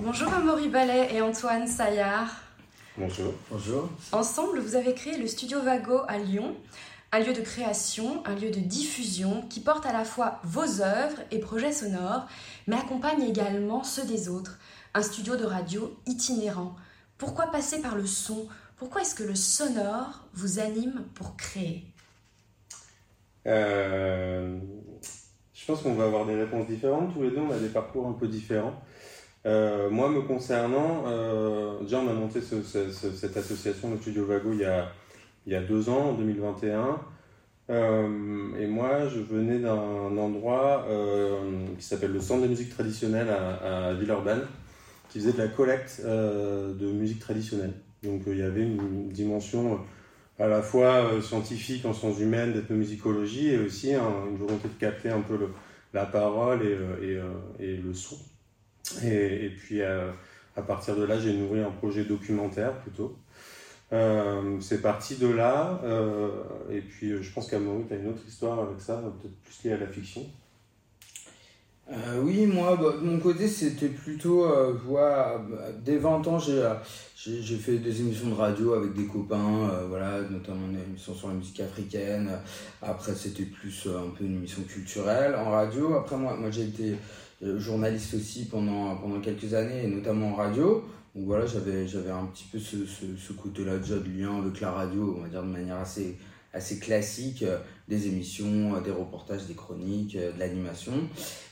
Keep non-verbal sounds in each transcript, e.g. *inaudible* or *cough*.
Bonjour Amaury Ballet et Antoine Saillard. Bonjour. Bonjour. Ensemble, vous avez créé le Studio Vago à Lyon, un lieu de création, un lieu de diffusion qui porte à la fois vos œuvres et projets sonores, mais accompagne également ceux des autres. Un studio de radio itinérant. Pourquoi passer par le son? Pourquoi est-ce que le sonore vous anime pour créer? Euh, je pense qu'on va avoir des réponses différentes. Tous les deux, on a des parcours un peu différents. Euh, moi, me concernant, euh, déjà, on a monté ce- ce- ce- cette association, le Studio Vago, il y a, deux ans, en 2021. Euh, et moi, je venais d'un endroit qui s'appelle le Centre de musique traditionnelle à, Villeurbanne, qui faisait de la collecte de musique traditionnelle. Donc, il y avait une dimension à la fois scientifique en sciences humaines, d'ethnomusicologie, et aussi un- une volonté de capter un peu la parole et le son. Et, puis, euh, à partir de là, j'ai nourri un projet documentaire plutôt. Euh, c'est parti de là, euh, et puis je pense qu'Amaury, tu as une autre histoire avec ça, peut-être plus liée à la fiction? Oui, moi, bah, de mon côté, c'était plutôt, euh, dès 20 ans, j'ai, fait des émissions de radio avec des copains, voilà, notamment une émission sur la musique africaine. Après, c'était plus un peu une émission culturelle en radio. Après, moi, j'ai été journaliste aussi pendant, pendant quelques années, et notamment en radio. Donc voilà, j'avais, j'avais un petit peu ce, ce, ce côté-là déjà de lien avec la radio, on va dire de manière assez, assez classique, euh, des émissions, euh, des reportages, des chroniques, euh, de l'animation.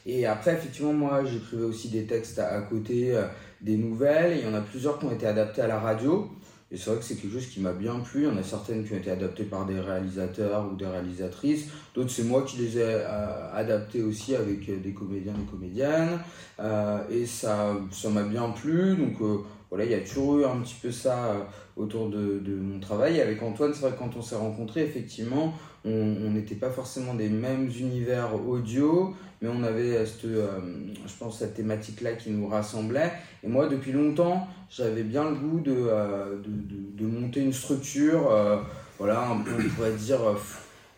Et après, effectivement, moi, j'écrivais aussi des textes à, côté, euh, des nouvelles. Et il y en a plusieurs qui ont été adaptés à la radio. Et c'est vrai que c'est quelque chose qui m'a bien plu. Il y en a certaines qui ont été adaptées par des réalisateurs ou des réalisatrices. D'autres, c'est moi qui les ai euh, adaptées aussi avec euh, des comédiens et comédiennes. Euh, et ça ça m'a bien plu. Donc euh, voilà, il y a toujours eu un petit peu ça euh, autour de, de mon travail. Et avec Antoine, c'est vrai que quand on s'est rencontrés, effectivement, on n'était pas forcément des mêmes univers audio, mais on avait euh, cette, euh, je pense, cette thématique-là qui nous rassemblait. Et moi, depuis longtemps, j'avais bien le goût de, euh, monter une structure, voilà, on pourrait dire,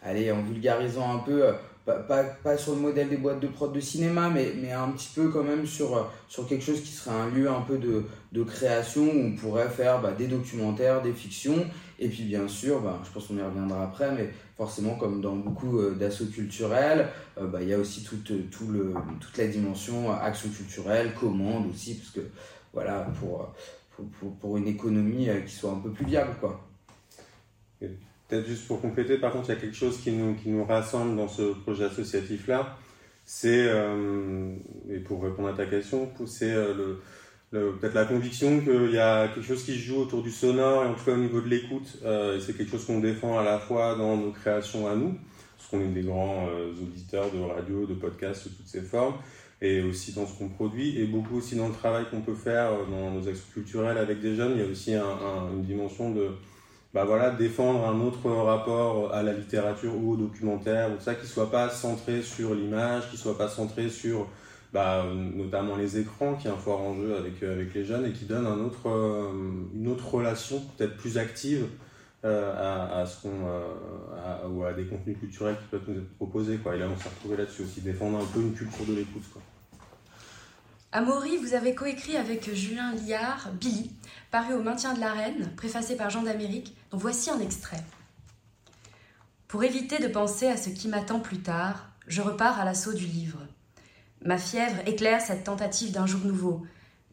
allez, en vulgarisant un peu, pas, sur le modèle des boîtes de prod de cinéma, mais, un petit peu quand même sur, sur quelque chose qui serait un lieu un peu de, de création où on pourrait faire bah, des documentaires, des fictions, et puis bien sûr, bah, je pense qu'on y reviendra après, mais forcément comme dans beaucoup euh, d'assauts culturels, euh, bah, il y a aussi toute, toute la dimension euh, action culturelle, commande aussi, parce que voilà, pour, pour, pour, une économie qui soit un peu plus viable. Quoi. Peut-être juste pour compléter, par contre, il y a quelque chose qui nous, qui nous rassemble dans ce projet associatif-là. C'est, euh, et pour répondre à ta question, c'est euh, peut-être la conviction qu'il y a quelque chose qui se joue autour du sonore, et en tout cas au niveau de l'écoute. euh, c'est quelque chose qu'on défend à la fois dans nos créations à nous, parce qu'on est des grands euh, auditeurs de radio, de podcasts sous toutes ces formes, et aussi dans ce qu'on produit, et beaucoup aussi dans le travail qu'on peut faire dans nos actions culturelles avec des jeunes. Il y a aussi un- un- une dimension de bah voilà, défendre un autre rapport à la littérature ou au documentaire, ou ça qui soit pas centré sur l'image, qui soit pas centré sur bah, euh, notamment les écrans, qui est un fort enjeu avec, euh, avec les jeunes et qui donne un autre, euh, une autre relation peut-être plus active euh, à, euh, à- ou à des contenus culturels qui peuvent nous être proposés. Quoi. Et là, on s'est retrouvé là-dessus aussi, défendre un peu une culture de l'écoute. Quoi. Amaury, vous avez coécrit avec Julien Liard Billy, paru au Maintien de la Reine, préfacé par Jean d'Amérique, dont voici un extrait. Pour éviter de penser à ce qui m'attend plus tard, je repars à l'assaut du livre. Ma fièvre éclaire cette tentative d'un jour nouveau.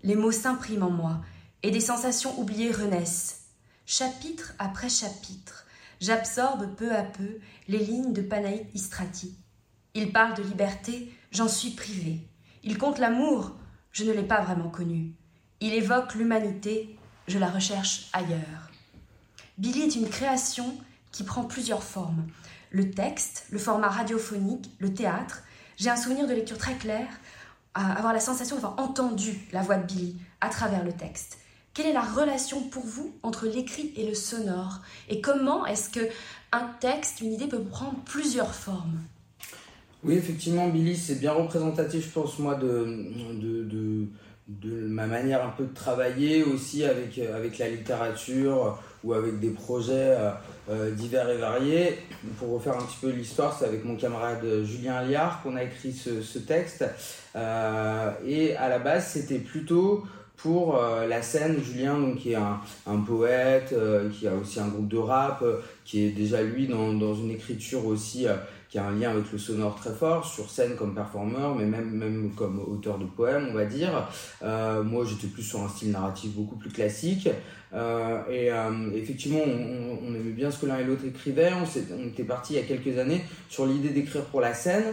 Les mots s'impriment en moi, et des sensations oubliées renaissent. Chapitre après chapitre, j'absorbe peu à peu les lignes de Panaït Istrati. Il parle de liberté, j'en suis privée. Il compte l'amour, je ne l'ai pas vraiment connu. Il évoque l'humanité, je la recherche ailleurs. Billy est une création qui prend plusieurs formes. Le texte, le format radiophonique, le théâtre. J'ai un souvenir de lecture très clair, avoir la sensation d'avoir entendu la voix de Billy à travers le texte. Quelle est la relation pour vous entre l'écrit et le sonore? Et comment est-ce que un texte, une idée peut prendre plusieurs formes? Oui, effectivement, Billy, c'est bien représentatif, je pense, moi, de, ma manière un peu de travailler aussi avec, euh, la littérature ou avec des projets euh, euh, divers et variés. Pour refaire un petit peu l'histoire, c'est avec mon camarade Julien Liard qu'on a écrit ce, texte. Euh, et à la base, c'était plutôt pour la scène. Julien, donc, qui est un, poète, qui a aussi un groupe de rap, qui est déjà lui dans une écriture aussi qui a un lien avec le sonore très fort, sur scène comme performeur, mais même, comme auteur de poèmes, on va dire. Euh, moi, j'étais plus sur un style narratif beaucoup plus classique. Euh, et euh, effectivement, on, on, aimait bien ce que l'un et l'autre écrivaient. On, on était parti il y a quelques années sur l'idée d'écrire pour la scène,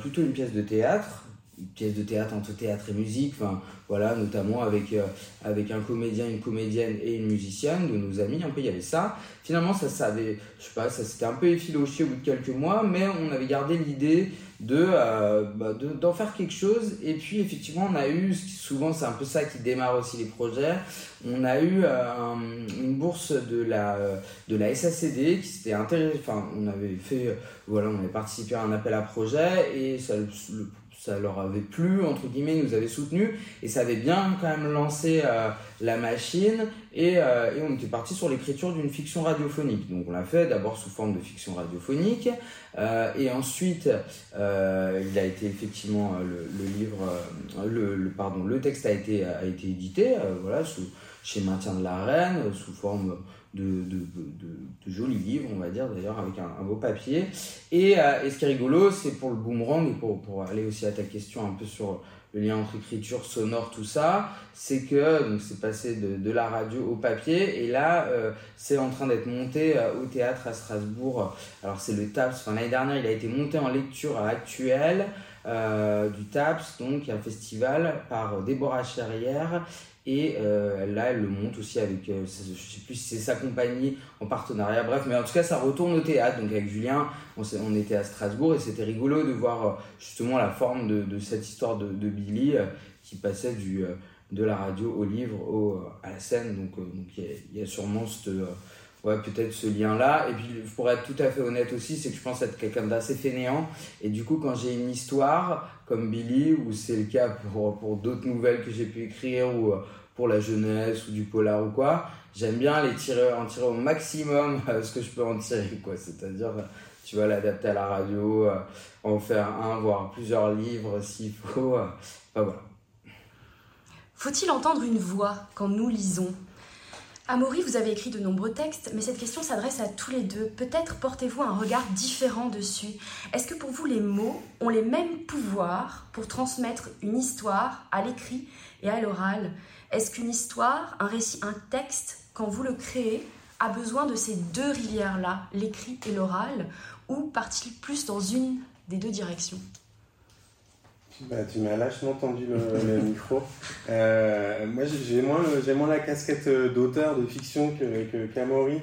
plutôt une pièce de théâtre une pièce de théâtre entre théâtre et musique, enfin voilà, notamment avec, euh, avec un comédien, une comédienne et une musicienne de nos amis, un peu il y avait ça. Finalement ça, ça avait, je sais pas, ça s'était un peu effiloché au bout de quelques mois, mais on avait gardé l'idée de euh, bah, d'en faire quelque chose et puis effectivement on a eu souvent c'est un peu ça qui démarre aussi les projets on a eu euh, une bourse de la de la SACD qui s'était intéressé enfin on avait fait voilà on avait participé à un appel à projet et ça le ça leur avait plu, entre guillemets, nous avait soutenu et ça avait bien quand même lancé euh, la machine et, euh, et, on était parti sur l'écriture d'une fiction radiophonique. Donc on l'a fait d'abord sous forme de fiction radiophonique euh, et ensuite il a été effectivement le, le livre, le, le, pardon, le texte a été, a été édité voilà, sous, chez Maintien de la Reine sous forme de, de, de, jolis livres, on va dire d'ailleurs, avec un, beau papier. Et, euh, et, ce qui est rigolo, c'est pour le boomerang, et pour, pour aller aussi à ta question un peu sur le lien entre écriture, sonore, tout ça, c'est que donc c'est passé de, de, la radio au papier et là euh, c'est en train d'être monté euh, au théâtre à Strasbourg. Alors c'est le TAPS, enfin, l'année dernière il a été monté en lecture actuelle euh, du TAPS, donc un festival par Déborah Cherrière et euh, là, elle le monte aussi avec, euh, je sais plus si c'est sa compagnie en partenariat, bref, mais en tout cas, ça retourne au théâtre. Donc avec Julien, on, était à Strasbourg et c'était rigolo de voir euh, justement la forme de, cette histoire de, Billy euh, qui passait du, de la radio au livre au, à la scène. Donc il y, y, a sûrement cette, ouais, peut-être ce lien-là. Et puis, pour être tout à fait honnête aussi, c'est que je pense être quelqu'un d'assez fainéant. Et du coup, quand j'ai une histoire comme Billy, ou c'est le cas pour, pour d'autres nouvelles que j'ai pu écrire, ou euh, pour la jeunesse, ou du polar ou quoi, j'aime bien les tirer, en tirer au maximum *laughs* euh, ce que je peux en tirer, quoi. C'est-à-dire, tu vas l'adapter à la radio, euh, en faire un, voire plusieurs livres s'il faut. Enfin, voilà. Faut-il entendre une voix quand nous lisons? Amaury, vous avez écrit de nombreux textes, mais cette question s'adresse à tous les deux. Peut-être portez-vous un regard différent dessus. Est-ce que pour vous les mots ont les mêmes pouvoirs pour transmettre une histoire à l'écrit et à l'oral? Est-ce qu'une histoire, un récit, un texte, quand vous le créez, a besoin de ces deux rivières-là, l'écrit et l'oral, ou part-il plus dans une des deux directions? Bah, tu m'as lâchement tendu le, le *laughs* micro. Euh, moi, j'ai moins, moins la casquette d'auteur de fiction que, que Camori.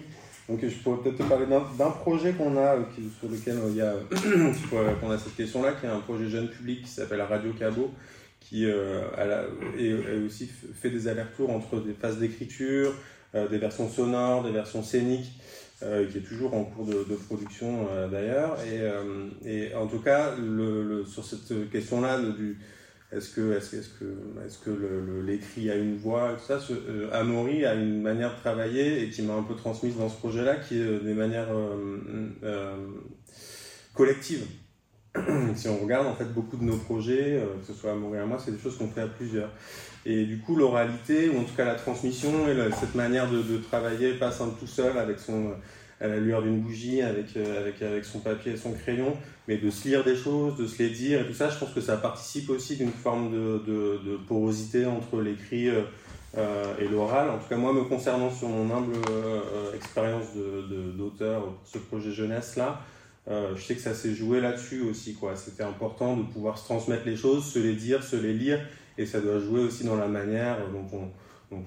Donc, je pourrais peut-être te parler d'un projet qu'on a, euh, sur lequel il y a, *clears throat* répondre à cette question-là, qui est un projet jeune public qui s'appelle Radio Cabo, qui euh, a, aussi fait des allers-retours entre des phases d'écriture, euh, des versions sonores, des versions scéniques. Euh, qui est toujours en cours de, production euh, d'ailleurs. Et, euh, et, en tout cas, sur cette question-là est-ce que, est-ce, que, est-ce que l'écrit a une voix, tout ça, ce, Amaury a une manière de travailler et qui m'a un peu transmise dans ce projet-là, qui est des manières collectives. *clears throat* si on regarde en fait beaucoup de nos projets, que ce soit Amaury et moi, c'est des choses qu'on fait à plusieurs. Et du coup, l'oralité, ou en tout cas la transmission, et cette manière de, travailler passe un tout seul avec son, à la lueur d'une bougie, avec, euh, avec, avec son papier et son crayon, mais de se lire des choses, de se les dire, et tout ça, je pense que ça participe aussi d'une forme de, porosité entre l'écrit euh, euh et l'oral. En tout cas, moi, me concernant sur mon humble euh, expérience d'auteur ce projet jeunesse-là, je sais que ça s'est joué là-dessus aussi. C'était important de pouvoir se transmettre les choses, se les dire, se les lire, et ça doit jouer aussi dans la manière dont on,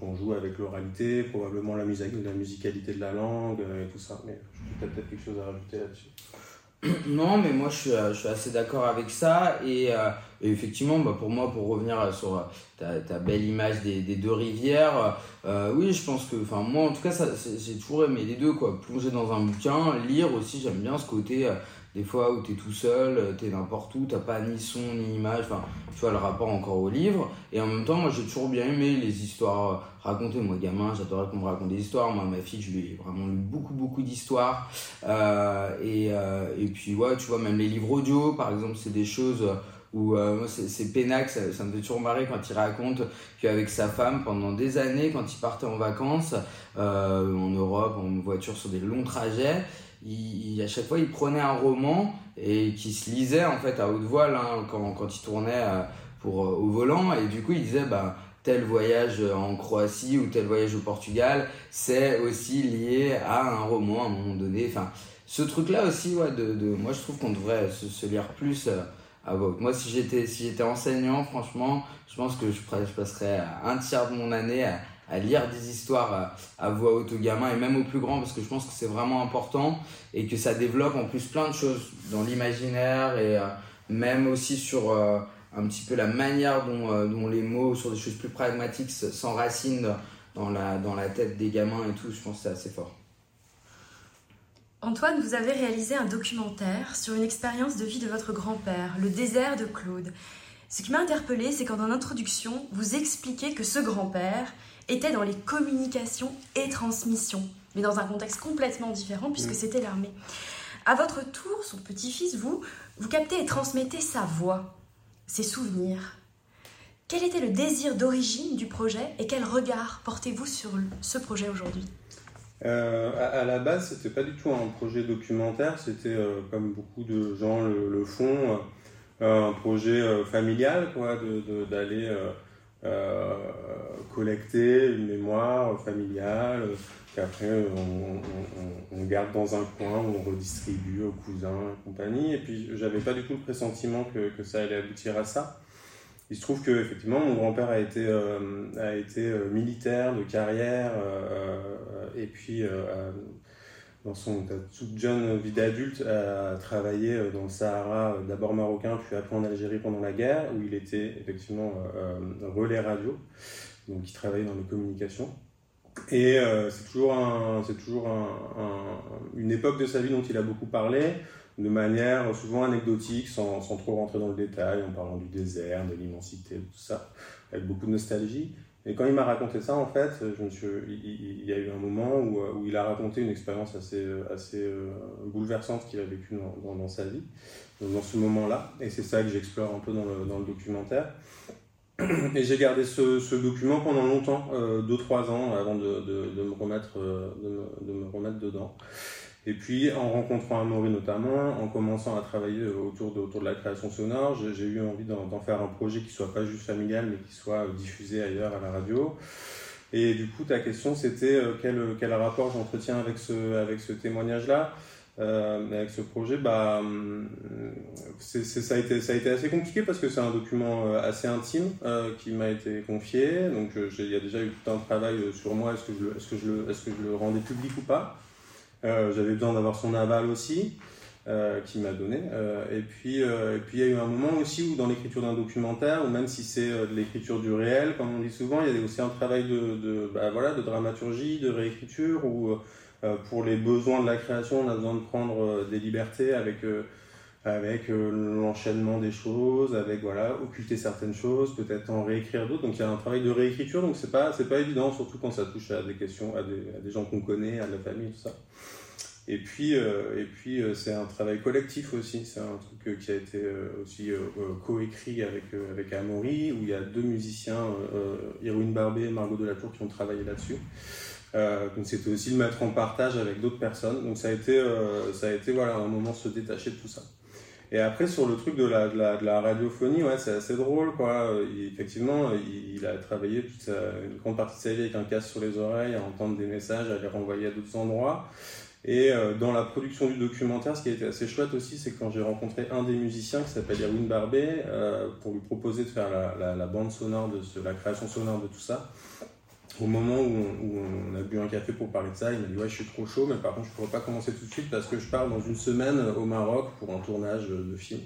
on joue avec l'oralité, probablement la, musicalité de la langue euh, et tout ça. Mais je peut-être quelque chose à rajouter là-dessus. *coughs* Non, mais moi je suis, euh, je suis assez d'accord avec ça. Et, euh, effectivement, bah, pour moi, pour revenir sur ta, belle image des, deux rivières, oui, je pense que, enfin, moi en tout cas, j'ai toujours aimé les deux, quoi. Plonger dans un bouquin, lire aussi, j'aime bien ce côté des fois où tu es tout seul, euh, tu es n'importe où, t'as pas ni son ni image, tu vois le rapport encore au livre. Et en même temps, moi j'ai toujours bien aimé les histoires euh, racontées. Moi, gamin, j'adorais qu'on me raconte des histoires. Moi, ma fille, je lui ai vraiment lu beaucoup, beaucoup d'histoires. Euh, et, euh, et puis, ouais, tu vois, même les livres audio, par exemple, c'est des choses où euh, c'est Pénax, ça, me fait toujours marrer quand il raconte qu'avec sa femme, pendant des années, quand il partait en vacances, en Europe, en voiture sur des longs trajets, il, à chaque fois il prenait un roman et qui se lisait en fait à haute voix hein, quand, quand il tournait euh, pour, au volant et du coup il disait bah, tel voyage en Croatie ou tel voyage au Portugal, c'est aussi lié à un roman à un moment donné. Enfin, ce truc-là aussi, ouais, de, de, moi je trouve qu'on devrait se, se, lire plus ah moi, si j'étais si j'étais enseignant, franchement, je pense que je, je passerais un tiers de mon année à, à lire des histoires à, voix haute aux gamins et même aux plus grands parce que je pense que c'est vraiment important et que ça développe en plus plein de choses dans l'imaginaire et euh, même aussi sur euh, un petit peu la manière dont, euh, dont, les mots sur des choses plus pragmatiques s'enracinent dans la, dans la tête des gamins et tout. Je pense que c'est assez fort. Antoine, vous avez réalisé un documentaire sur une expérience de vie de votre grand-père, le désert de Claude. Ce qui m'a interpellée, c'est qu'en introduction, vous expliquez que ce grand-père était dans les communications et transmissions, mais dans un contexte complètement différent puisque mm. c'était l'armée. À votre tour, son petit-fils, vous, vous captez et transmettez sa voix, ses souvenirs. Quel était le désir d'origine du projet et quel regard portez-vous sur ce projet aujourd'hui? Euh, à, la base, c'était pas du tout un projet documentaire, c'était euh, comme beaucoup de gens le, font, euh, un projet familial, quoi, d'aller collecter une mémoire familiale qu'après on, on, garde dans un coin, on redistribue aux cousins et compagnie. Et puis j'avais pas du tout le pressentiment que, ça allait aboutir à ça. Il se trouve que effectivement mon grand-père a été, euh, a été euh, militaire de carrière euh, et puis dans son toute jeune vie d'adulte a travaillé dans le Sahara, d'abord marocain puis après en Algérie pendant la guerre où il était effectivement relais radio, donc il travaillait dans les communications. Et c'est toujours, un, toujours un, une époque de sa vie dont il a beaucoup parlé de manière souvent anecdotique, sans, sans, trop rentrer dans le détail, en parlant du désert, de l'immensité, tout ça, avec beaucoup de nostalgie. Et quand il m'a raconté ça, en fait, il, y a eu un moment où, où il a raconté une expérience assez, assez euh, bouleversante qu'il a vécue dans, sa vie, dans ce moment-là. Et c'est ça que j'explore un peu dans le, documentaire. Et j'ai gardé ce, document pendant longtemps, 2-3 euh, ans, avant de, me remettre, euh, de, me, de me remettre dedans. Et puis, en rencontrant Amaury notamment, en commençant à travailler autour de, autour de la création sonore, j'ai eu envie d'en faire un projet qui soit pas juste familial, mais qui soit diffusé ailleurs à la radio. Et du coup, ta question, c'était euh, quel, quel rapport j'entretiens avec ce, avec ce témoignage-là? Euh, avec ce projet, bah, hum, c'est, ça, a été, ça a été assez compliqué parce que c'est un document euh, assez intime euh, qui m'a été confié. Donc, il y a déjà eu tout un travail sur moi. Est-ce que, je, est-ce, que je le, est-ce que je le rendais public ou pas? euh, j'avais besoin d'avoir son aval aussi, euh, qui m'a donné. Euh, et puis, il y a eu un moment aussi où dans l'écriture d'un documentaire, ou même si c'est de l'écriture du réel, comme on dit souvent, il y a aussi un travail de, bah, voilà, de dramaturgie, de réécriture, où pour les besoins de la création, on a besoin de prendre des libertés avec avec l'enchaînement des choses, avec voilà, occulter certaines choses, peut-être en réécrire d'autres. Donc il y a un travail de réécriture, donc c'est pas c'est pas évident, surtout quand ça touche à des questions, à des, gens qu'on connaît, à de la famille, tout ça. Et puis, euh, et puis euh, c'est un travail collectif aussi. C'est un truc euh, qui a été aussi coécrit avec, avec Amaury, où il y a deux musiciens, Irwin Barbet et Margot Delatour, qui ont travaillé là-dessus. donc c'était aussi le mettre en partage avec d'autres personnes. Donc ça a été, ça a été voilà, un moment se détacher de tout ça. Et après, sur le truc de la, de la, radiophonie, ouais, c'est assez drôle, quoi. effectivement, il, a travaillé toute une grande partie de sa vie avec un casque sur les oreilles, à entendre des messages, à les renvoyer à d'autres endroits. Et euh, dans la production du documentaire, ce qui a été assez chouette aussi, c'est quand j'ai rencontré un des musiciens qui s'appelle Erwin Barbet, euh, pour lui proposer de faire la, bande sonore de la création sonore de tout ça. Au moment où on, a bu un café pour parler de ça, il m'a dit ouais je suis trop chaud, mais par contre je pourrais pas commencer tout de suite parce que je pars dans une semaine au Maroc pour un tournage de film.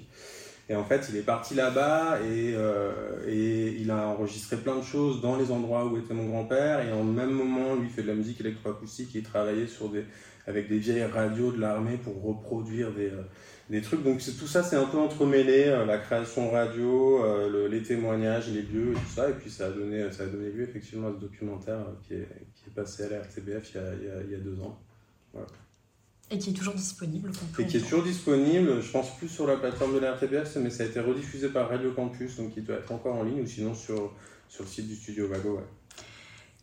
Et en fait, il est parti là-bas et, euh, et, il a enregistré plein de choses dans les endroits où était mon grand-père. Et en même moment, lui fait de la musique électroacoustique et il travaillait avec des vieilles radios de l'armée pour reproduire des, euh, des trucs. Donc tout ça, c'est un peu entremêlé, euh, la création radio, euh, les témoignages, les lieux et tout ça. Et puis ça a donné, ça a donné lieu effectivement à ce documentaire qui est, qui est passé à la RTBF il y a, il y a, il y a deux ans. Voilà. Et qui est toujours disponible. Et qui est toujours disponible, je pense plus sur la plateforme de la RTBF, mais ça a été rediffusé par Radio Campus, donc il doit être encore en ligne, ou sinon sur, sur le site du studio Vago.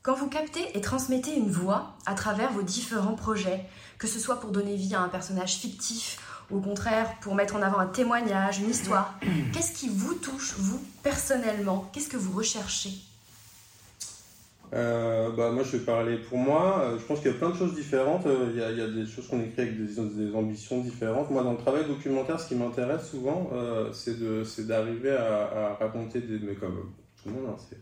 Quand vous captez et transmettez une voix à travers vos différents projets, que ce soit pour donner vie à un personnage fictif, au contraire pour mettre en avant un témoignage, une histoire, *clears throat* qu'est-ce qui vous touche, vous, personnellement? Qu'est-ce que vous recherchez? Euh, bah, moi, je vais parler pour moi. Euh, je pense qu'il y a plein de choses différentes. Euh, il y, a, des choses qu'on écrit avec des, ambitions différentes. Moi, dans le travail documentaire, ce qui m'intéresse souvent, c'est d'arriver à, à, raconter des. Mais comme tout le monde, hein, c'est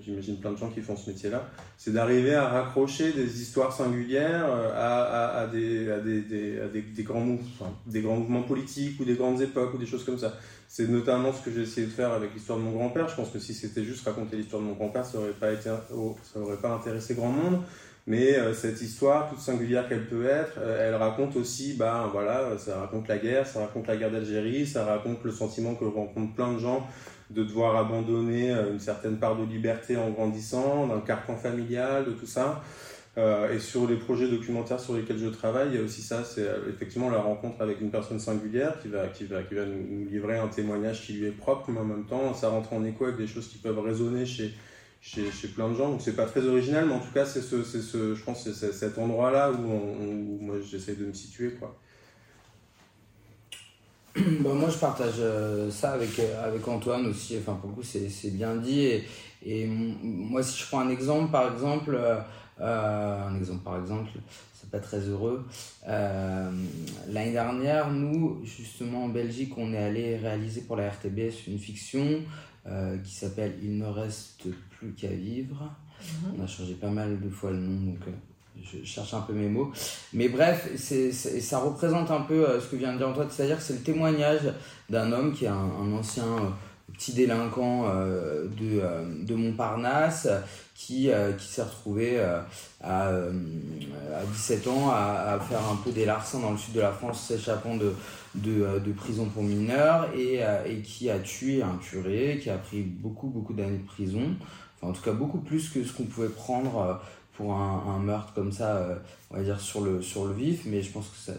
j'imagine plein de gens qui font ce métier-là, c'est d'arriver à raccrocher des histoires singulières à, des, grands mouvements, politiques ou des grandes époques ou des choses comme ça. C'est notamment ce que j'ai essayé de faire avec l'histoire de mon grand-père. Je pense que si c'était juste raconter l'histoire de mon grand-père, ça n'aurait pas, pas intéressé grand monde. Mais euh, cette histoire, toute singulière qu'elle peut être, euh, elle raconte aussi, bah, voilà, ça raconte la guerre, ça raconte la guerre d'Algérie, ça raconte le sentiment que rencontrent plein de gens de devoir abandonner euh, une certaine part de liberté en grandissant, d'un carcan familial, de tout ça. Euh, et sur les projets documentaires sur lesquels je travaille, il y a aussi ça, c'est euh, effectivement la rencontre avec une personne singulière qui va, qui va, qui va nous, livrer un témoignage qui lui est propre, mais en même temps, ça rentre en écho avec des choses qui peuvent résonner chez, chez, plein de gens. Donc c'est pas très original, mais en tout cas, c'est ce, ce, je pense c'est cet endroit-là où, où moi j'essaie de me situer. Quoi. *clears throat* Bah, moi, je partage euh, ça avec, euh, avec Antoine aussi. Enfin, pour le coup, c'est bien dit. Et, et, moi, si je prends un exemple, par exemple, euh, un exemple, par exemple, c'est pas très heureux. L'année dernière, nous, justement, en Belgique, on est allé réaliser pour la RTBS une fiction qui s'appelle Il ne reste plus qu'à vivre. Mhm. On a changé pas mal de fois le nom, donc je cherche un peu mes mots. Mais bref, c'est, ça représente un peu euh, ce que vient de dire Antoine, c'est-à-dire c'est le témoignage d'un homme qui est un, ancien euh, petit délinquant euh, de, de Montparnasse qui, qui s'est retrouvé à, à 17 ans à, à, faire un peu des larcins dans le sud de la France, s'échappant de, de, de, prison pour mineurs et, et qui a tué un curé, qui a pris beaucoup, beaucoup d'années de prison. Enfin, en tout cas, beaucoup plus que ce qu'on pouvait prendre pour un, meurtre comme ça, euh, on va dire sur le, sur le vif, mais je pense que ça,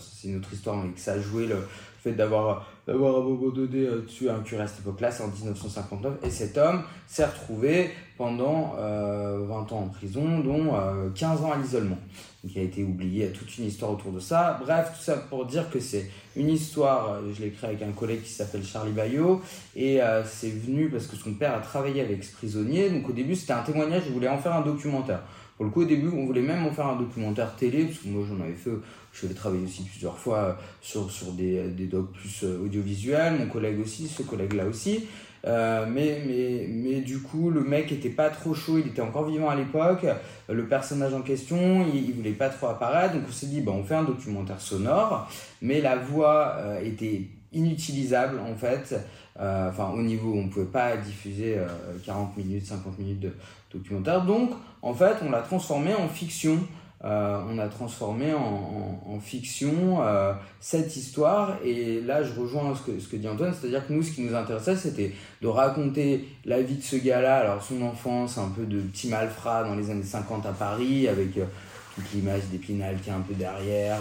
c'est une autre histoire, mais que ça a joué le fait d'avoir d'avoir abandonné euh, tué un curé à cette époque-là, c'est en 1959, et cet homme s'est retrouvé pendant euh, 20 ans en prison, dont euh, 15 ans à l'isolement. Donc il a été oublié, il y a toute une histoire autour de ça. Bref, tout ça pour dire que c'est une histoire, euh, je l'ai créé avec un collègue qui s'appelle Charlie Bayot, et euh, c'est venu parce que son père a travaillé avec ce prisonnier, donc au début c'était un témoignage, je voulais en faire un documentaire. Pour le coup, au début, on voulait même en faire un documentaire télé, parce que moi j'en avais fait, je vais travailler aussi plusieurs fois euh, sur, sur des, des docs plus audiovisuels, mon collègue aussi, ce collègue-là aussi. Euh, mais, mais, mais du coup, le mec était pas trop chaud, il était encore vivant à l'époque. Le personnage en question, il, il, voulait pas trop apparaître. Donc on s'est dit, bah, on fait un documentaire sonore, mais la voix euh, était inutilisable en fait. Euh, enfin, au niveau on pouvait pas diffuser 40 minutes, 50 minutes de documentaire. Donc, en fait, on l'a transformé en fiction. Euh, on a transformé en, en, en fiction euh, cette histoire. Et là, je rejoins ce que, ce que dit Antoine, c'est-à-dire que nous, ce qui nous intéressait, c'était de raconter la vie de ce gars-là, alors son enfance, un peu de petit malfrat dans les années 50 à Paris, avec euh, toute l'image d'Épinal qui est un peu derrière.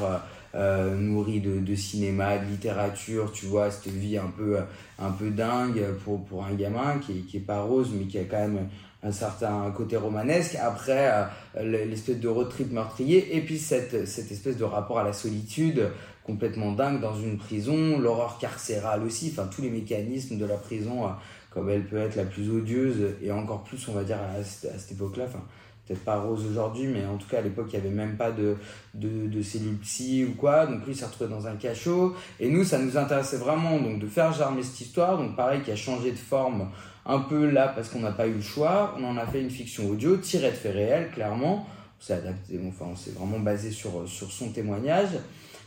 Euh, nourri de, de, cinéma, de littérature, tu vois, cette vie un peu, un peu dingue pour, pour un gamin qui, qui est pas rose, mais qui a quand même un certain côté romanesque, après euh, l'espèce de road trip meurtrier, et puis cette, cette espèce de rapport à la solitude complètement dingue dans une prison, l'horreur carcérale aussi, enfin tous les mécanismes de la prison, euh, comme elle peut être la plus odieuse, et encore plus on va dire à, cette époque-là, enfin peut-être pas rose aujourd'hui, mais en tout cas à l'époque il n'y avait même pas de, de, de cellules psy ou quoi, donc lui il s'est retrouvé dans un cachot, et nous ça nous intéressait vraiment donc de faire germer cette histoire, donc pareil qui a changé de forme un peu là parce qu'on n'a pas eu le choix. On en a fait une fiction audio tirée de faits réels, clairement. On s'est adapté, enfin, on s'est vraiment basé sur, sur son témoignage.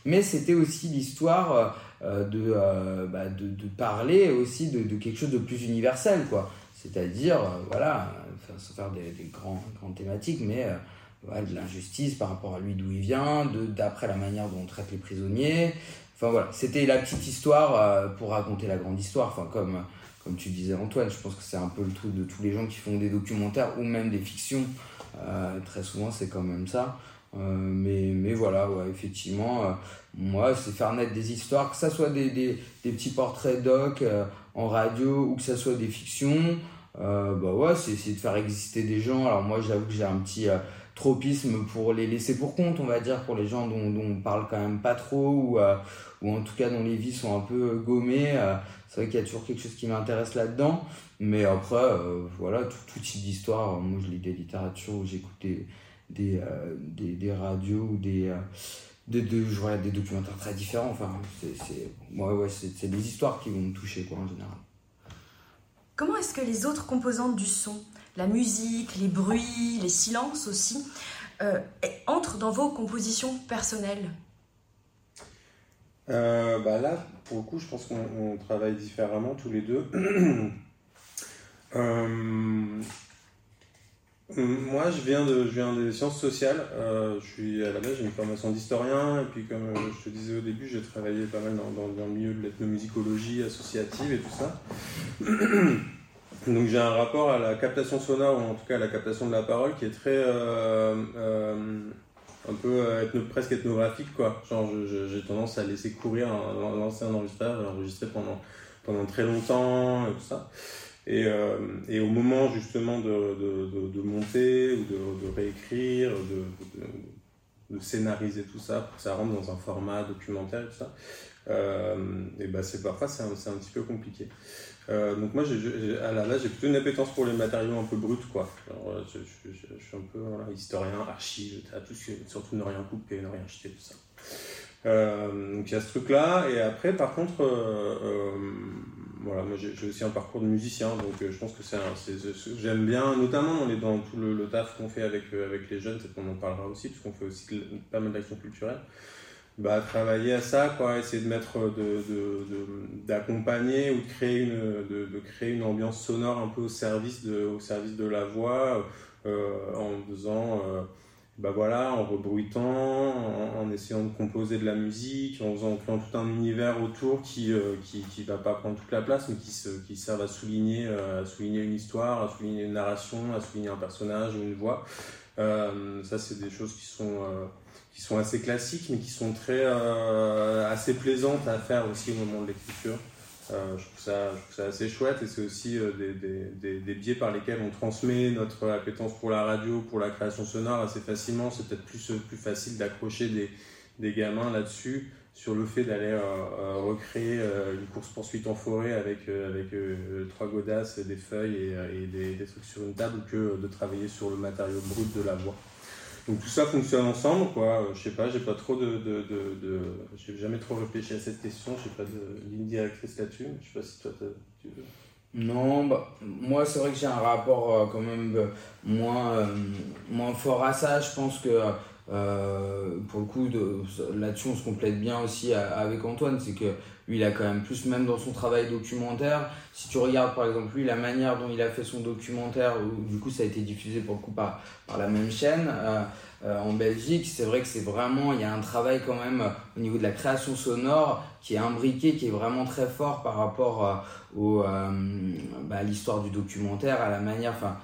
Mais c'était aussi l'histoire euh, de, euh, bah, de, parler aussi de, quelque chose de plus universel, quoi. C'est-à-dire, euh, voilà, sans faire des, grands, grandes thématiques, mais euh, de l'injustice par rapport à lui d'où il vient, d'après la manière dont on traite les prisonniers. Enfin voilà, c'était la petite histoire euh, pour raconter la grande histoire. Enfin, comme comme tu disais Antoine, je pense que c'est un peu le truc de tous les gens qui font des documentaires ou même des fictions. Euh, très souvent, c'est quand même ça. mais, mais voilà, ouais, effectivement, moi, c'est faire naître des histoires, que ça soit des, des, des petits portraits doc en radio ou que ça soit des fictions. bah ouais, c'est essayer de faire exister des gens. Alors moi, j'avoue que j'ai un petit tropisme pour les laisser pour compte, on va dire, pour les gens dont, dont on parle quand même pas trop ou, euh, ou en tout cas dont les vies sont un peu gommées. Euh, c'est vrai qu'il y a toujours quelque chose qui m'intéresse là-dedans. Mais après, euh, voilà, tout, type d'histoire. Moi, je lis des littératures ou j'écoute des, des, radios ou des, des, des documentaires très différents. Enfin, c'est ouais, ouais, des histoires qui vont me toucher, quoi, en général. Comment est-ce que les autres composantes du son la musique, les bruits, les silences aussi, euh, entrent dans vos compositions personnelles? Euh, bah Là, pour le coup, je pense qu'on travaille différemment tous les deux. *clears throat* Euh, moi, je viens, de, je viens des sciences sociales. je suis à la base, j'ai une formation d'historien. Et puis, comme je te disais au début, j'ai travaillé pas mal dans, dans le milieu de l'ethnomusicologie associative et tout ça. *clears throat* Donc j'ai un rapport à la captation sonore, ou en tout cas à la captation de la parole, qui est très euh, euh, un peu euh, presque ethnographique quoi. Genre j'ai tendance à laisser courir, lancer un enregistreur, enregistrer pendant pendant très longtemps et tout ça. Et, et au moment justement de, de, monter ou de, réécrire, de, scénariser tout ça pour que ça rentre dans un format documentaire et tout ça, et ben c'est parfois c'est un, petit peu compliqué. Euh, donc moi, à la base, j'ai plutôt une appétence pour les matériaux un peu bruts, quoi. Euh, je, suis un peu historien, archive, surtout ne rien couper, ne rien jeter, tout ça. Euh, donc il y a ce truc-là, et après, par contre, voilà, moi j'ai aussi un parcours de musicien, donc je pense que c'est j'aime bien, notamment dans, dans tout le, le taf qu'on fait avec, avec les jeunes, peut-être qu'on en parlera aussi, puisqu'on fait aussi pas mal d'actions culturelles bah, travailler à ça, quoi, essayer de mettre, d'accompagner de, de, ou de créer, une, de, créer une ambiance sonore un peu au service de, au service de la voix, euh, en faisant, euh, bah voilà, en rebruitant, en, essayant de composer de la musique, en, faisant, créant tout un univers autour qui, euh, qui va pas prendre toute la place, mais qui, se, qui serve à souligner, à souligner une histoire, à souligner une narration, à souligner un personnage ou une voix. ça, c'est des choses qui sont qui sont assez classiques, mais qui sont très euh, assez plaisantes à faire aussi au moment de l'écriture. Euh, je, trouve ça, je, trouve ça, assez chouette et c'est aussi euh, des, des, des, biais par lesquels on transmet notre appétence pour la radio, pour la création sonore assez facilement. C'est peut-être plus, plus facile d'accrocher des, gamins là-dessus sur le fait d'aller recréer une course-poursuite en forêt avec, avec trois godasses, des feuilles et, des, trucs sur une table que de travailler sur le matériau brut de la voix. Donc tout ça fonctionne ensemble, quoi. Je sais pas, j'ai pas trop de, j'ai jamais trop réfléchi à cette question. J'ai pas de ligne directrice là-dessus. Je sais pas si toi tu veux. Non, bah, moi c'est vrai que j'ai un rapport euh, quand même euh, moins, euh, moins fort à ça. Je pense que pour le coup, là-dessus on se complète bien aussi avec Antoine. C'est que lui il a quand même plus, même dans son travail documentaire. Si tu regardes par exemple lui, la manière dont il a fait son documentaire, du coup ça a été diffusé pour le coup par, la même chaîne. Euh, en Belgique, c'est vrai que c'est vraiment, il y a un travail quand même euh, au niveau de la création sonore qui est imbriqué, qui est vraiment très fort par rapport euh, bah, à l'histoire du documentaire, à la manière, enfin,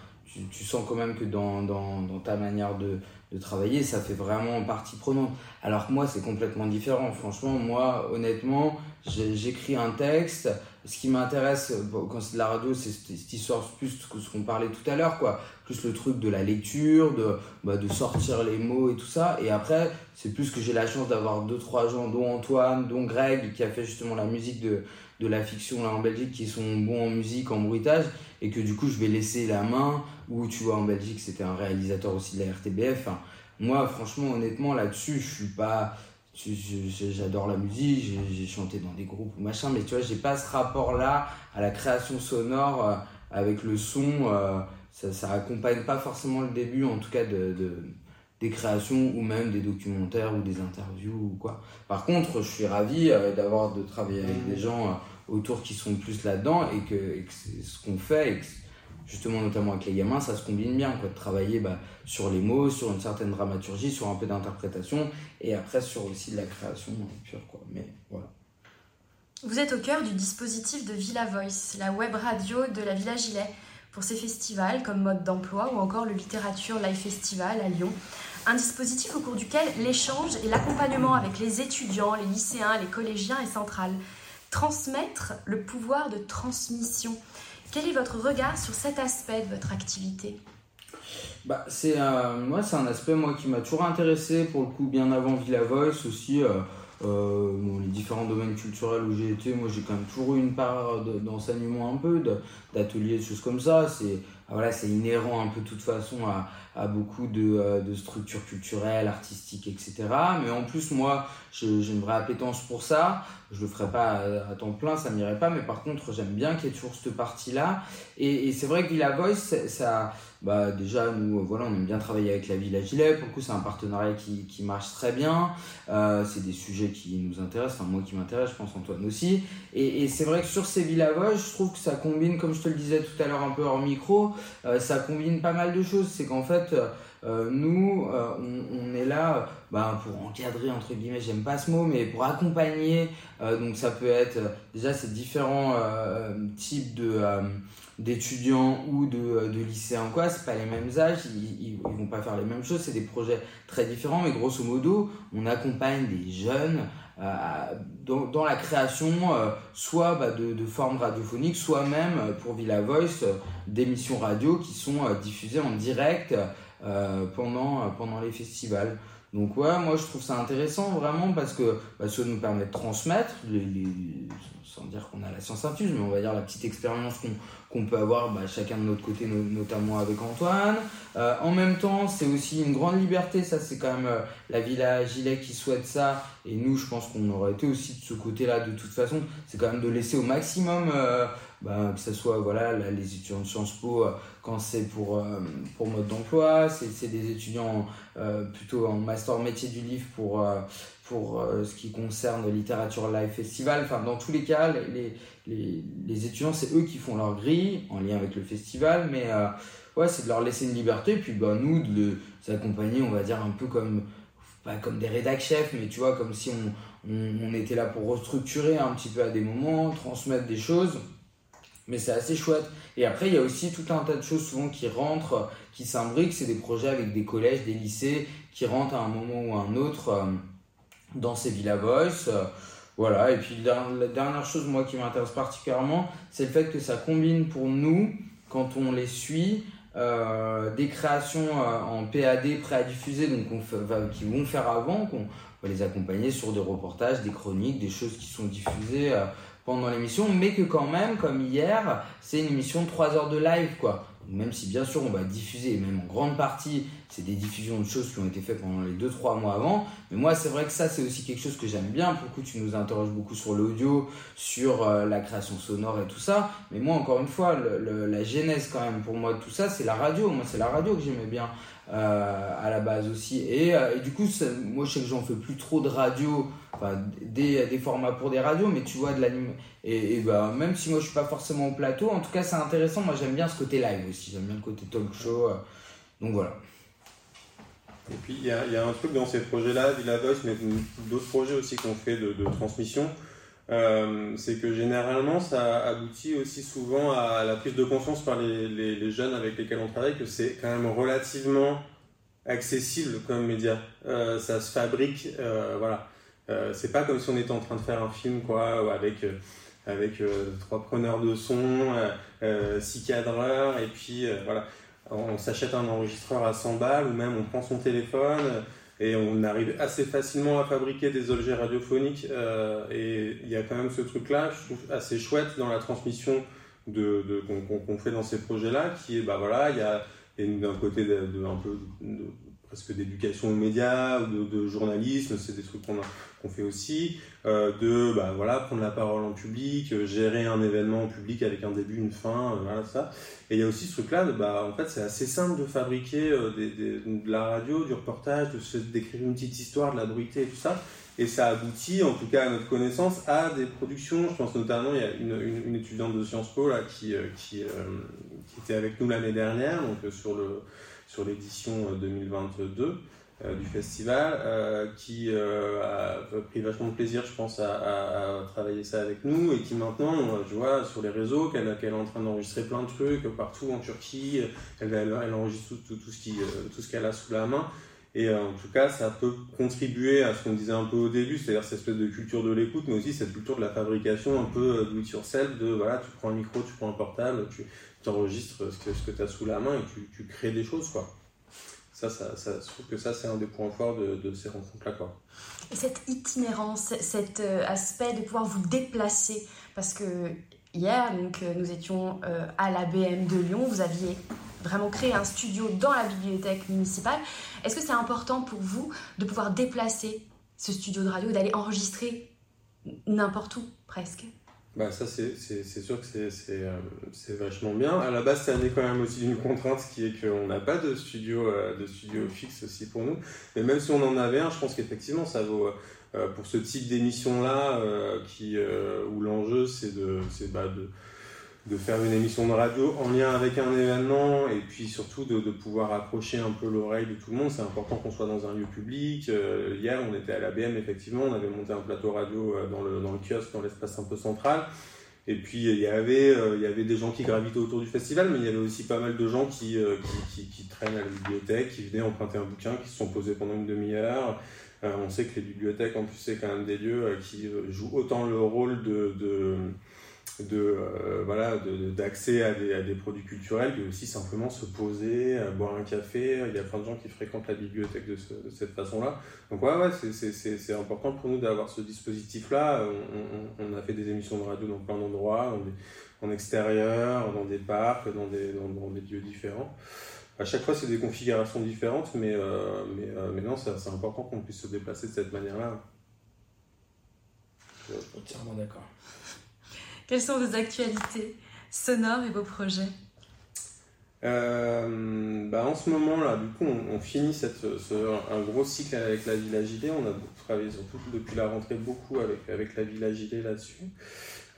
tu, sens quand même que dans, dans, ta manière de, de travailler, ça fait vraiment partie prenante. Alors que moi, c'est complètement différent. Franchement, moi, honnêtement, j'écris un texte, ce qui m'intéresse quand c'est de la radio, c'est cette, histoire plus que ce qu'on parlait tout à l'heure, quoi. Plus le truc de la lecture, de, bah, de sortir les mots et tout ça. Et après, c'est plus que j'ai la chance d'avoir deux, trois gens, dont Antoine, dont Greg, qui a fait justement la musique de, de la fiction là en Belgique, qui sont bons en musique, en bruitage, et que du coup, je vais laisser la main. Ou tu vois, en Belgique, c'était un réalisateur aussi de la RTBF. moi, franchement, honnêtement, là-dessus, je suis pas j'adore la musique, j'ai chanté dans des groupes ou machin, mais tu vois, j'ai pas ce rapport-là à la création sonore euh, avec le son. Euh, ça, ça accompagne pas forcément le début, en tout cas, de, de, des créations ou même des documentaires ou des interviews ou quoi. Par contre, je suis ravi euh, d'avoir de travailler avec des gens autour qui sont plus là-dedans et que, et que ce qu'on fait et que justement notamment avec les gamins, ça se combine bien, quoi, de travailler bah, sur les mots, sur une certaine dramaturgie, sur un peu d'interprétation, et après sur aussi de la création pure, quoi. Mais voilà. Vous êtes au cœur du dispositif de Villa Voice, la web radio de la Villa Gilet, pour ses festivals comme mode d'emploi ou encore le Littérature Live Festival à Lyon. un dispositif au cours duquel l'échange et l'accompagnement avec les étudiants, les lycéens, les collégiens est central. Transmettre le pouvoir de transmission. Quel est votre regard sur cet aspect de votre activité? Bah, c'est moi c'est un aspect moi qui m'a toujours intéressé pour le coup bien avant Villa Voice aussi euh, euh, les différents domaines culturels où j'ai été, moi j'ai quand même toujours eu une part d'enseignement un peu, d'ateliers, de choses comme ça. C'est ah, voilà, c'est inhérent un peu de toute façon à, à beaucoup de, euh, de, structures culturelles, artistiques, etc. Mais en plus, moi, j'ai une vraie appétence pour ça. Je le ferai pas à, temps plein, ça m'irait pas. Mais par contre, j'aime bien qu'il y ait toujours cette partie-là. Et, c'est vrai que Villa Voice, ça, bah déjà nous voilà on aime bien travailler avec la Villa Gilet pour le coup c'est un partenariat qui, qui, marche très bien euh, c'est des sujets qui nous intéressent enfin moi qui m'intéresse je pense Antoine aussi et, c'est vrai que sur ces Villa Voice je trouve que ça combine comme je te le disais tout à l'heure un peu hors micro euh, ça combine pas mal de choses c'est qu'en fait euh, nous, euh, on, est là bah, pour encadrer, entre guillemets, j'aime pas ce mot, mais pour accompagner. Euh, donc ça peut être déjà ces différents types d'étudiants ou de, de lycéens quoi c'est pas les mêmes âges ils, ils, vont pas faire les mêmes choses c'est des projets très différents mais grosso modo on accompagne des jeunes dans, dans, la création soit bah, de, de, formes radiophoniques soit même pour Villa Voice d'émissions radio qui sont diffusées en direct euh, pendant, pendant les festivals. Donc ouais, moi je trouve ça intéressant vraiment parce que bah, ça nous permet de transmettre, les, sans dire qu'on a la science infuse, mais on va dire la petite expérience qu'on peut avoir bah, chacun de notre côté, notamment avec Antoine. Euh, en même temps, c'est aussi une grande liberté, ça c'est quand même euh, la Villa Gilet qui souhaite ça, et nous je pense qu'on aurait été aussi de ce côté-là de toute façon, c'est quand même de laisser au maximum bah, que ce soit voilà, les étudiants de Sciences Po euh, quand c'est pour, euh, pour mode d'emploi, c'est des étudiants euh, plutôt en master métier du livre pour, pour ce qui concerne littérature live festival. Enfin, dans tous les cas, les, les, les étudiants, c'est eux qui font leur grille en lien avec le festival, mais ouais, c'est de leur laisser une liberté, puis bah, nous, de les accompagner, on va dire, un peu comme, pas comme des rédac chefs, mais tu vois, comme si on, on, on était là pour restructurer un petit peu à des moments, transmettre des choses mais c'est assez chouette. Et après, il y a aussi tout un tas de choses souvent qui rentrent, qui s'imbriquent. C'est des projets avec des collèges, des lycées qui rentrent à un moment ou à un autre euh, dans ces Villa Voice. voilà. Et puis la dernière chose, moi, qui m'intéresse particulièrement, c'est le fait que ça combine pour nous, quand on les suit, euh, des créations euh, en PAD prêt à diffuser, donc on qui vont faire avant, qu'on va les accompagner sur des reportages, des chroniques, des choses qui sont diffusées pendant l'émission, mais que quand même, comme hier, c'est une émission de 3 heures de live, quoi. Même si bien sûr on va diffuser, même en grande partie, c'est des diffusions de choses qui ont été faites pendant les 2-3 mois avant. Mais moi, c'est vrai que ça, c'est aussi quelque chose que j'aime bien. Pour tu nous interroges beaucoup sur l'audio, sur euh, la création sonore et tout ça. Mais moi, encore une fois, la genèse quand même pour moi de tout ça, c'est la radio. Moi, c'est la radio que j'aimais bien. Euh, à la base aussi. Et, euh, et du coup, moi je sais que j'en fais plus trop de radio, enfin des, formats pour des radios, mais tu vois, de l'anime. Et, bah, même si moi je suis pas forcément au plateau, en tout cas c'est intéressant. Moi j'aime bien ce côté live aussi, j'aime bien le côté talk show. Euh. donc voilà. Et puis il y a, un truc dans ces projets-là, Villa Voice, mais d'autres projets aussi qu'on fait de, transmission. Euh, c'est que généralement ça aboutit aussi souvent à la prise de conscience par les, jeunes avec lesquels on travaille que c'est quand même relativement accessible comme média. Euh, ça se fabrique, voilà. Euh, c'est pas comme si on était en train de faire un film quoi, avec euh, avec euh, trois preneurs de son, six cadreurs et puis voilà. On s'achète un enregistreur à 100 balles ou même on prend son téléphone et on arrive assez facilement à fabriquer des objets radiophoniques et il y a quand même ce truc là je trouve assez chouette dans la transmission de, qu'on fait dans ces projets là qui est bah voilà il y a, d'un côté de, un peu de, presque d'éducation aux médias de, de journalisme c'est des trucs qu'on fait aussi euh, de bah voilà prendre la parole en public euh, gérer un événement en public avec un début une fin euh, voilà ça. Et il y a aussi ce truc là de, bah en fait c'est assez simple de fabriquer euh, des, des, de la radio du reportage d'écrire une petite histoire de la bruité et tout ça. Et ça aboutit en tout cas à notre connaissance à des productions. Je pense notamment il y a une, une, une étudiante de Sciences Po là qui qui, qui était avec nous l'année dernière donc sur le sur l'édition 2022 euh, du festival, euh, qui euh, a pris vachement de plaisir, je pense, à, travailler ça avec nous et qui maintenant, je vois sur les réseaux qu'elle qu est en train d'enregistrer plein de trucs partout en Turquie, elle, enregistre tout ce qu'elle a sous la main. Et en tout cas, ça peut contribuer à ce qu'on disait un peu au début, c'est-à-dire cette espèce de culture de l'écoute, mais aussi cette culture de la fabrication un peu do it yourself, de voilà, tu prends un micro, tu prends un portable, tu enregistres ce que, tu as sous la main et tu, tu crées des choses, quoi. Ça, ça, je trouve que ça, c'est un des points forts de, ces rencontres-là, quoi. Et cette itinérance, cet aspect de pouvoir vous déplacer, parce que hier, donc, nous étions à la BM de Lyon, vous aviez vraiment créé un studio dans la bibliothèque municipale. Est-ce que c'est important pour vous de pouvoir déplacer ce studio de radio, d'aller enregistrer n'importe où presque? Bah ça c'est sûr que c'est vachement bien. À la base ça né quand même aussi d'une contrainte qui est qu'on n'a pas de studio, de studio fixe aussi pour nous. Mais même si on en avait un, je pense qu'effectivement ça vaut pour ce type d'émission là qui où l'enjeu c'est de, bah, de de faire une émission de radio en lien avec un événement et puis surtout de, de pouvoir approcher un peu l'oreille de tout le monde. C'est important qu'on soit dans un lieu public. Euh, hier, on était à l'ABM, effectivement, on avait monté un plateau radio euh, dans le, dans le kiosque, dans l'espace un peu central. Et puis il y avait euh, il y avait des gens qui gravitaient autour du festival, mais il y avait aussi pas mal de gens qui, qui, qui, qui, traînent à la bibliothèque, qui venaient emprunter un bouquin, qui se sont posés pendant une demi-heure. on sait que les bibliothèques, en plus, c'est quand même des lieux qui jouent autant le rôle de, de de euh, voilà d'accès à des, à des, produits culturels mais aussi simplement se poser boire un café. Il y a plein de gens qui fréquentent la bibliothèque de, cette façon là donc ouais ouais c'est important pour nous d'avoir ce dispositif là on, on, a fait des émissions de radio dans plein d'endroits en extérieur dans des parcs dans des, dans, des lieux différents. À chaque fois c'est des configurations différentes mais euh, mais, euh, mais non c'est important qu'on puisse se déplacer de cette manière là entièrement d'accord quelles sont vos actualités sonores et vos projets? Euh, bah en ce moment là, du coup, on, finit cette, ce, un gros cycle avec la Villa JD. On a travaillé surtout depuis la rentrée beaucoup avec, avec la Villa JD là-dessus.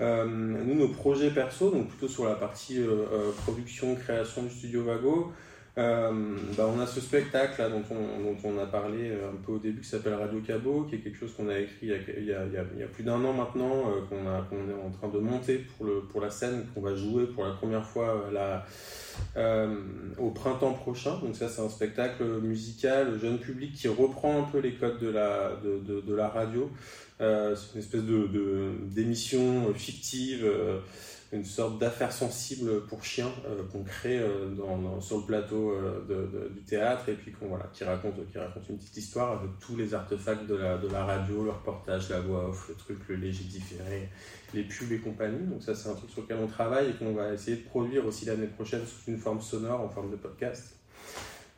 Euh, nous, nos projets perso, donc plutôt sur la partie euh production, création du studio Vago, euh, bah on a ce spectacle là, dont, on, dont on a parlé euh, un peu au début qui s'appelle Radio Cabot, qui est quelque chose qu'on a écrit il y a, il y a, il y a plus d'un an maintenant, euh, qu'on est en train de monter pour, le, pour la scène, qu'on va jouer pour la première fois la, euh, au printemps prochain. Donc ça c'est un spectacle musical jeune public qui reprend un peu les codes de la, de, de, la radio. c'est une espèce d'émission de, fictive une sorte d'affaire sensible pour chiens euh, qu'on crée euh, dans, dans, sur le plateau euh, de, du théâtre et puis qu'on voilà qui raconte qui raconte une petite histoire avec tous les artefacts de la, de la radio, le reportage, la voix off, le truc, le léger différé, les pubs et compagnie. Donc ça c'est un truc sur lequel on travaille et qu'on va essayer de produire aussi l'année prochaine sous une forme sonore en forme de podcast.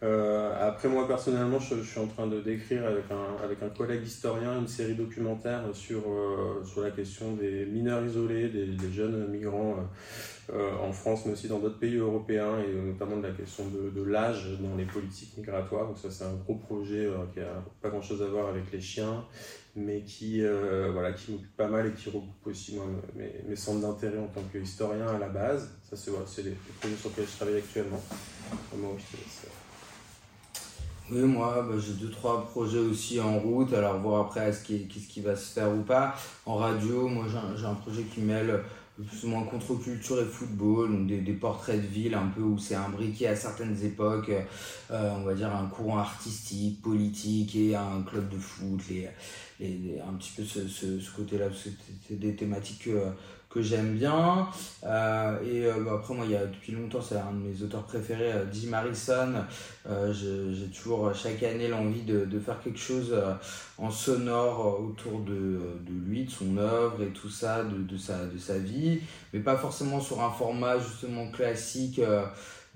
Euh, après moi personnellement, je, suis en train de d'écrire avec un, avec un collègue historien une série documentaire sur, euh, sur la question des mineurs isolés, des, jeunes migrants euh, en France, mais aussi dans d'autres pays européens, et notamment de la question de, l'âge dans les politiques migratoires. Donc ça c'est un gros projet qui a pas grand chose à voir avec les chiens, mais qui voilà qui m'occupe pas mal et qui regroupe aussi moi mes, centres d'intérêt en tant qu'historien à la base. Ça c'est les, projets sur lesquels je travaille actuellement. Moi, je. Oui, moi, bah, j'ai deux, trois projets aussi en route. Alors, voir après ce qui, ce qui va se faire ou pas. En radio, moi, j'ai un, un, projet qui mêle plus ou moins contre-culture et football, donc des, des, portraits de ville un peu où c'est imbriqué à certaines époques, euh, on va dire un courant artistique, politique et un club de foot, les, les, un petit peu ce, ce, ce côté-là, c'est des thématiques que, que j'aime bien. Euh, et euh, bah, après, moi, il y a depuis longtemps, c'est un de mes auteurs préférés, euh, Jim Harrison. Euh, j'ai toujours chaque année l'envie de, de, faire quelque chose euh, en sonore autour de, de lui, de son œuvre et tout ça, de, de, sa, de sa vie, mais pas forcément sur un format justement classique, euh,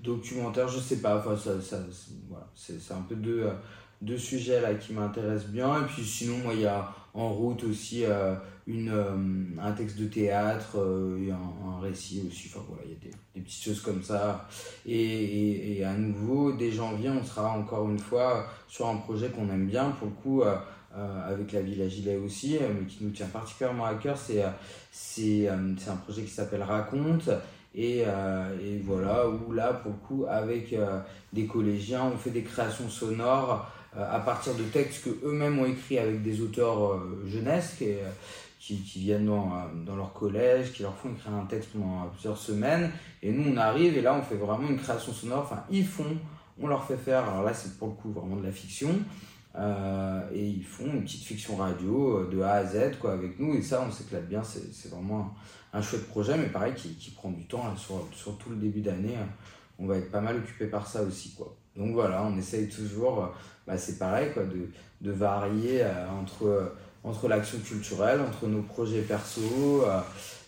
documentaire, je sais pas. Enfin, ça, ça voilà, c'est un peu deux, deux sujets là qui m'intéressent bien. Et puis sinon, moi, il y a en route aussi euh, une, euh, un texte de théâtre euh, et un, un, récit aussi. Enfin voilà, il y a des, des, petites choses comme ça. Et, et, et, à nouveau, dès janvier, on sera encore une fois sur un projet qu'on aime bien, pour le coup, avec la Villa Gilet aussi, mais qui nous tient particulièrement à cœur. C'est c'est un projet qui s'appelle Raconte. Et, et, voilà, où là, pour le coup, avec des collégiens, on fait des créations sonores euh, à partir de textes que eux-mêmes ont écrits avec des auteurs euh, jeunesse qui, qui, viennent dans, euh, dans leur collège, qui leur font écrire un texte pendant plusieurs semaines. Et nous, on arrive et là, on fait vraiment une création sonore. Enfin, ils font on leur fait faire, alors là c'est pour le coup vraiment de la fiction, et ils font une petite fiction radio de A à Z quoi, avec nous, et ça on s'éclate bien, c'est vraiment un, chouette projet, mais pareil qui, qui prend du temps sur, sur, tout le début d'année, on va être pas mal occupé par ça aussi. Quoi. Donc voilà, on essaye toujours, bah, c'est pareil, quoi, de, de varier entre entre l'action culturelle, entre nos projets perso, euh,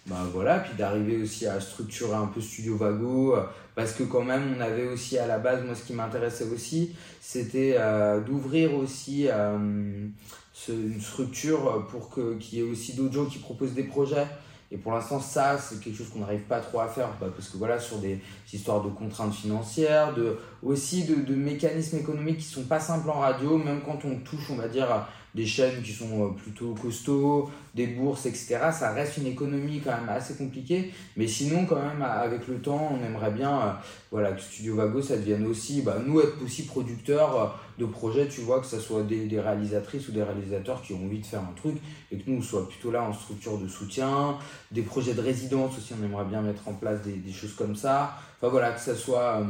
ben voilà, puis d'arriver aussi à structurer un peu Studio Vago, euh, parce que quand même on avait aussi à la base, moi ce qui m'intéressait aussi, c'était euh, d'ouvrir aussi une structure pour qu'il y ait aussi d'autres gens qui proposent des projets. Et pour l'instant, ça, c'est quelque chose qu'on n'arrive pas trop à faire, bah, parce que voilà, sur des histoires de contraintes financières, de, aussi de, de mécanismes économiques qui sont pas simples en radio, même quand on touche, on va dire, des chaînes qui sont euh, plutôt costauds, des bourses, etc. Ça reste une économie quand même assez compliquée. Mais sinon, quand même, avec le temps, on aimerait bien euh, voilà, que Studio Vago, ça devienne aussi, bah, nous, être aussi producteurs euh, de projets, tu vois, que ce soit des, réalisatrices ou des réalisateurs qui ont envie de faire un truc et que nous, on plutôt là en structure de soutien. Des projets de résidence aussi, on aimerait bien mettre en place des, des choses comme ça. Enfin voilà, que ça soit,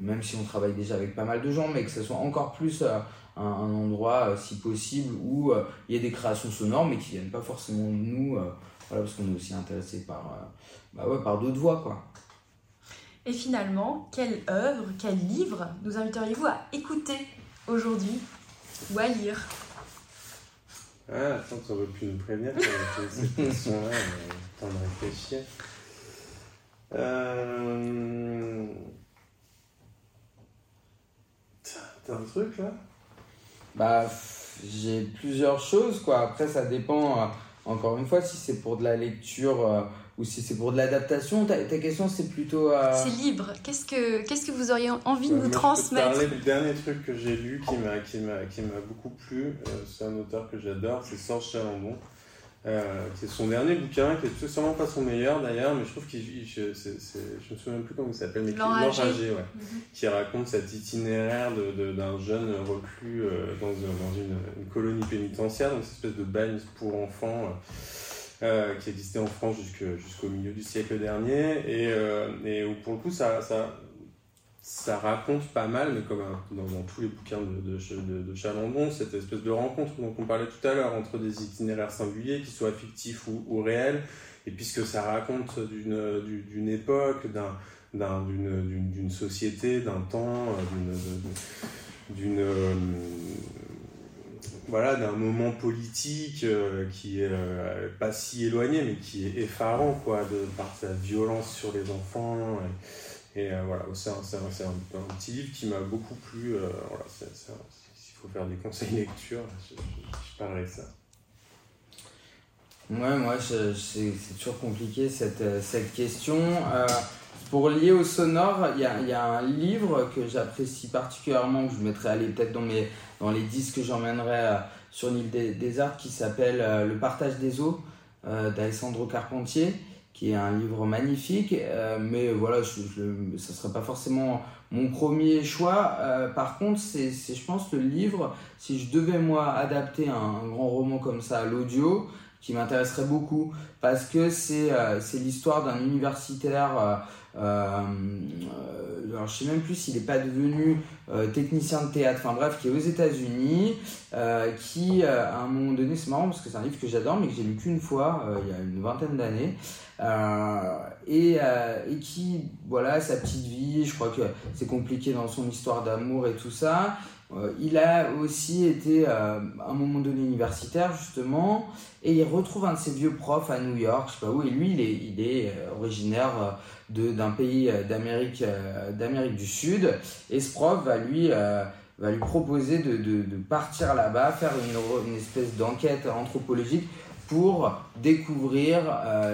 même si on travaille déjà avec pas mal de gens, mais que ça soit encore plus un, endroit, euh, si possible, où euh, il y a des créations sonores, mais qui viennent pas forcément de nous, euh, voilà, parce qu'on est aussi intéressé par, bah ouais, par d'autres voix, quoi. Et finalement, quelle œuvre, quel livre nous inviteriez-vous à écouter aujourd'hui ou à lire? Ah, attends, tu aurais pu nous prévenir que cette question-là, temps de réfléchir. Euh... T'as un truc là? Bah, j'ai plusieurs choses, quoi. Après, ça dépend, euh, encore une fois, si c'est pour de la lecture euh, ou si c'est pour de l'adaptation. Ta, ta, question, c'est plutôt. Euh, c'est libre. Qu'est-ce que, qu'est-ce que vous auriez envie de nous transmettre Je peux parler du dernier truc que j'ai lu qui m'a, qui m'a, qui m'a beaucoup plu. c'est un auteur que j'adore, c'est Serge Chalandon. Euh, c'est son dernier bouquin, qui est sûrement pas son meilleur d'ailleurs, mais je trouve qu'il. Je, ne me souviens plus comment il s'appelle, mais L'enragé, ouais, mhm. qui raconte cet itinéraire d'un de, jeune reclus euh, dans, dans une, colonie pénitentiaire, dans une espèce de bagne pour enfants. Euh, qui existait en France jusqu'au milieu du siècle dernier, et, et où pour le coup ça, ça, ça raconte pas mal, mais comme dans, tous les bouquins de, de, Chalandon, cette espèce de rencontre dont on parlait tout à l'heure entre des itinéraires singuliers, qui soient fictifs ou, réels, et puisque ça raconte d'une époque, d'une société, d'un temps, d'une voilà, d'un moment politique euh, qui est euh, pas si éloigné, mais qui est effarant, quoi, de, par sa violence sur les enfants. Euh, voilà, c'est un, petit livre qui m'a beaucoup plu. Euh, voilà, s'il faut faire des conseils lecture, je, je, parlerai de ça. Ouais, moi, c'est toujours compliqué cette, euh, question. pour lier au sonore, il y a, un livre que j'apprécie particulièrement, que je mettrai peut-être dans, dans les disques que j'emmènerai sur l'île des, des, Arts, qui s'appelle Le partage des eaux d'Alessandro Carpentier qui est un livre magnifique, euh, mais voilà, ce ne serait pas forcément mon premier choix. Euh, par contre, c'est, je pense, le livre, si je devais moi adapter un, grand roman comme ça à l'audio, qui m'intéresserait beaucoup, parce que c'est, euh, l'histoire d'un universitaire euh, alors je sais même plus s'il n'est pas devenu euh, technicien de théâtre, enfin bref, qui est aux États-Unis, euh, qui à un moment donné, c'est marrant parce que c'est un livre que j'adore, mais que j'ai lu qu'une fois, il y a une vingtaine d'années, et, qui, voilà, sa petite vie, je crois que c'est compliqué dans son histoire d'amour et tout ça. il a aussi été à un moment donné universitaire justement et il retrouve un de ses vieux profs à New York, je sais pas où, et lui il est originaire d'un pays euh, d'Amérique euh, d'Amérique du Sud et ce prof va lui euh, va lui proposer de, de, partir là-bas faire une espèce d'enquête anthropologique pour découvrir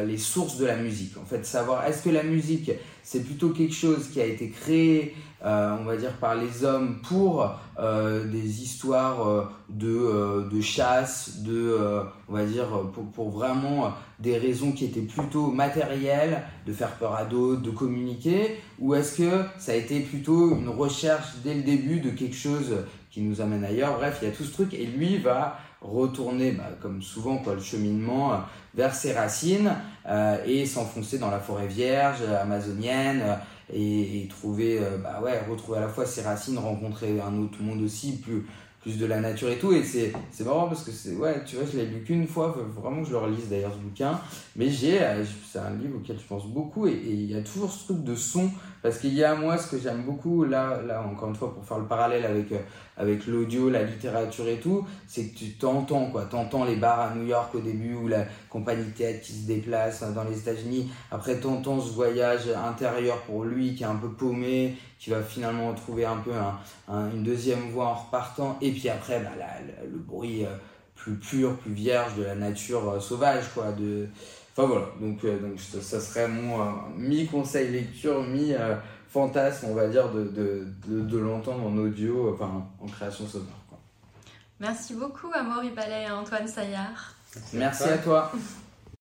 les sources de la musique. En fait, savoir est-ce que la musique c'est plutôt quelque chose qui a été créé, euh, on va dire, par les hommes pour euh, des histoires euh, de, de chasse, de, on va dire, pour, pour, vraiment des raisons qui étaient plutôt matérielles, de faire peur à d'autres, de communiquer, ou est-ce que ça a été plutôt une recherche dès le début de quelque chose qui nous amène ailleurs? Bref, il y a tout ce truc, et lui va retourner, bah, comme souvent, quoi, le cheminement vers ses racines et s'enfoncer dans la forêt vierge amazonienne et, trouver, bah ouais, retrouver à la fois ses racines, rencontrer un autre monde aussi plus plus de la nature et tout. Et c'est, c'est marrant parce que c'est, ouais, tu vois, je l'ai lu qu'une fois, vraiment que je le relise d'ailleurs ce bouquin. Mais j'ai, euh, c'est un livre auquel je pense beaucoup et il y a toujours ce truc de son. Parce qu'il y a, moi, ce que j'aime beaucoup, là, là, encore une fois, pour faire le parallèle avec, euh, avec l'audio, la littérature et tout, c'est que tu t'entends, quoi. T'entends les bars à New York au début ou la compagnie théâtre qui se déplace hein, dans les États-Unis. Après, t'entends ce voyage intérieur pour lui qui est un peu paumé, qui va finalement trouver un peu une deuxième voie en repartant. Et puis après, bah, le bruit euh, plus pur, plus vierge de la nature euh, sauvage, quoi. Enfin voilà, donc, euh, donc ça serait mon mi-conseil lecture, mi-fantasme, on va dire, de, de, de, l'entendre en audio, enfin en création sonore. Merci beaucoup, Amaury Ballet et Antoine Saillard. Merci à toi.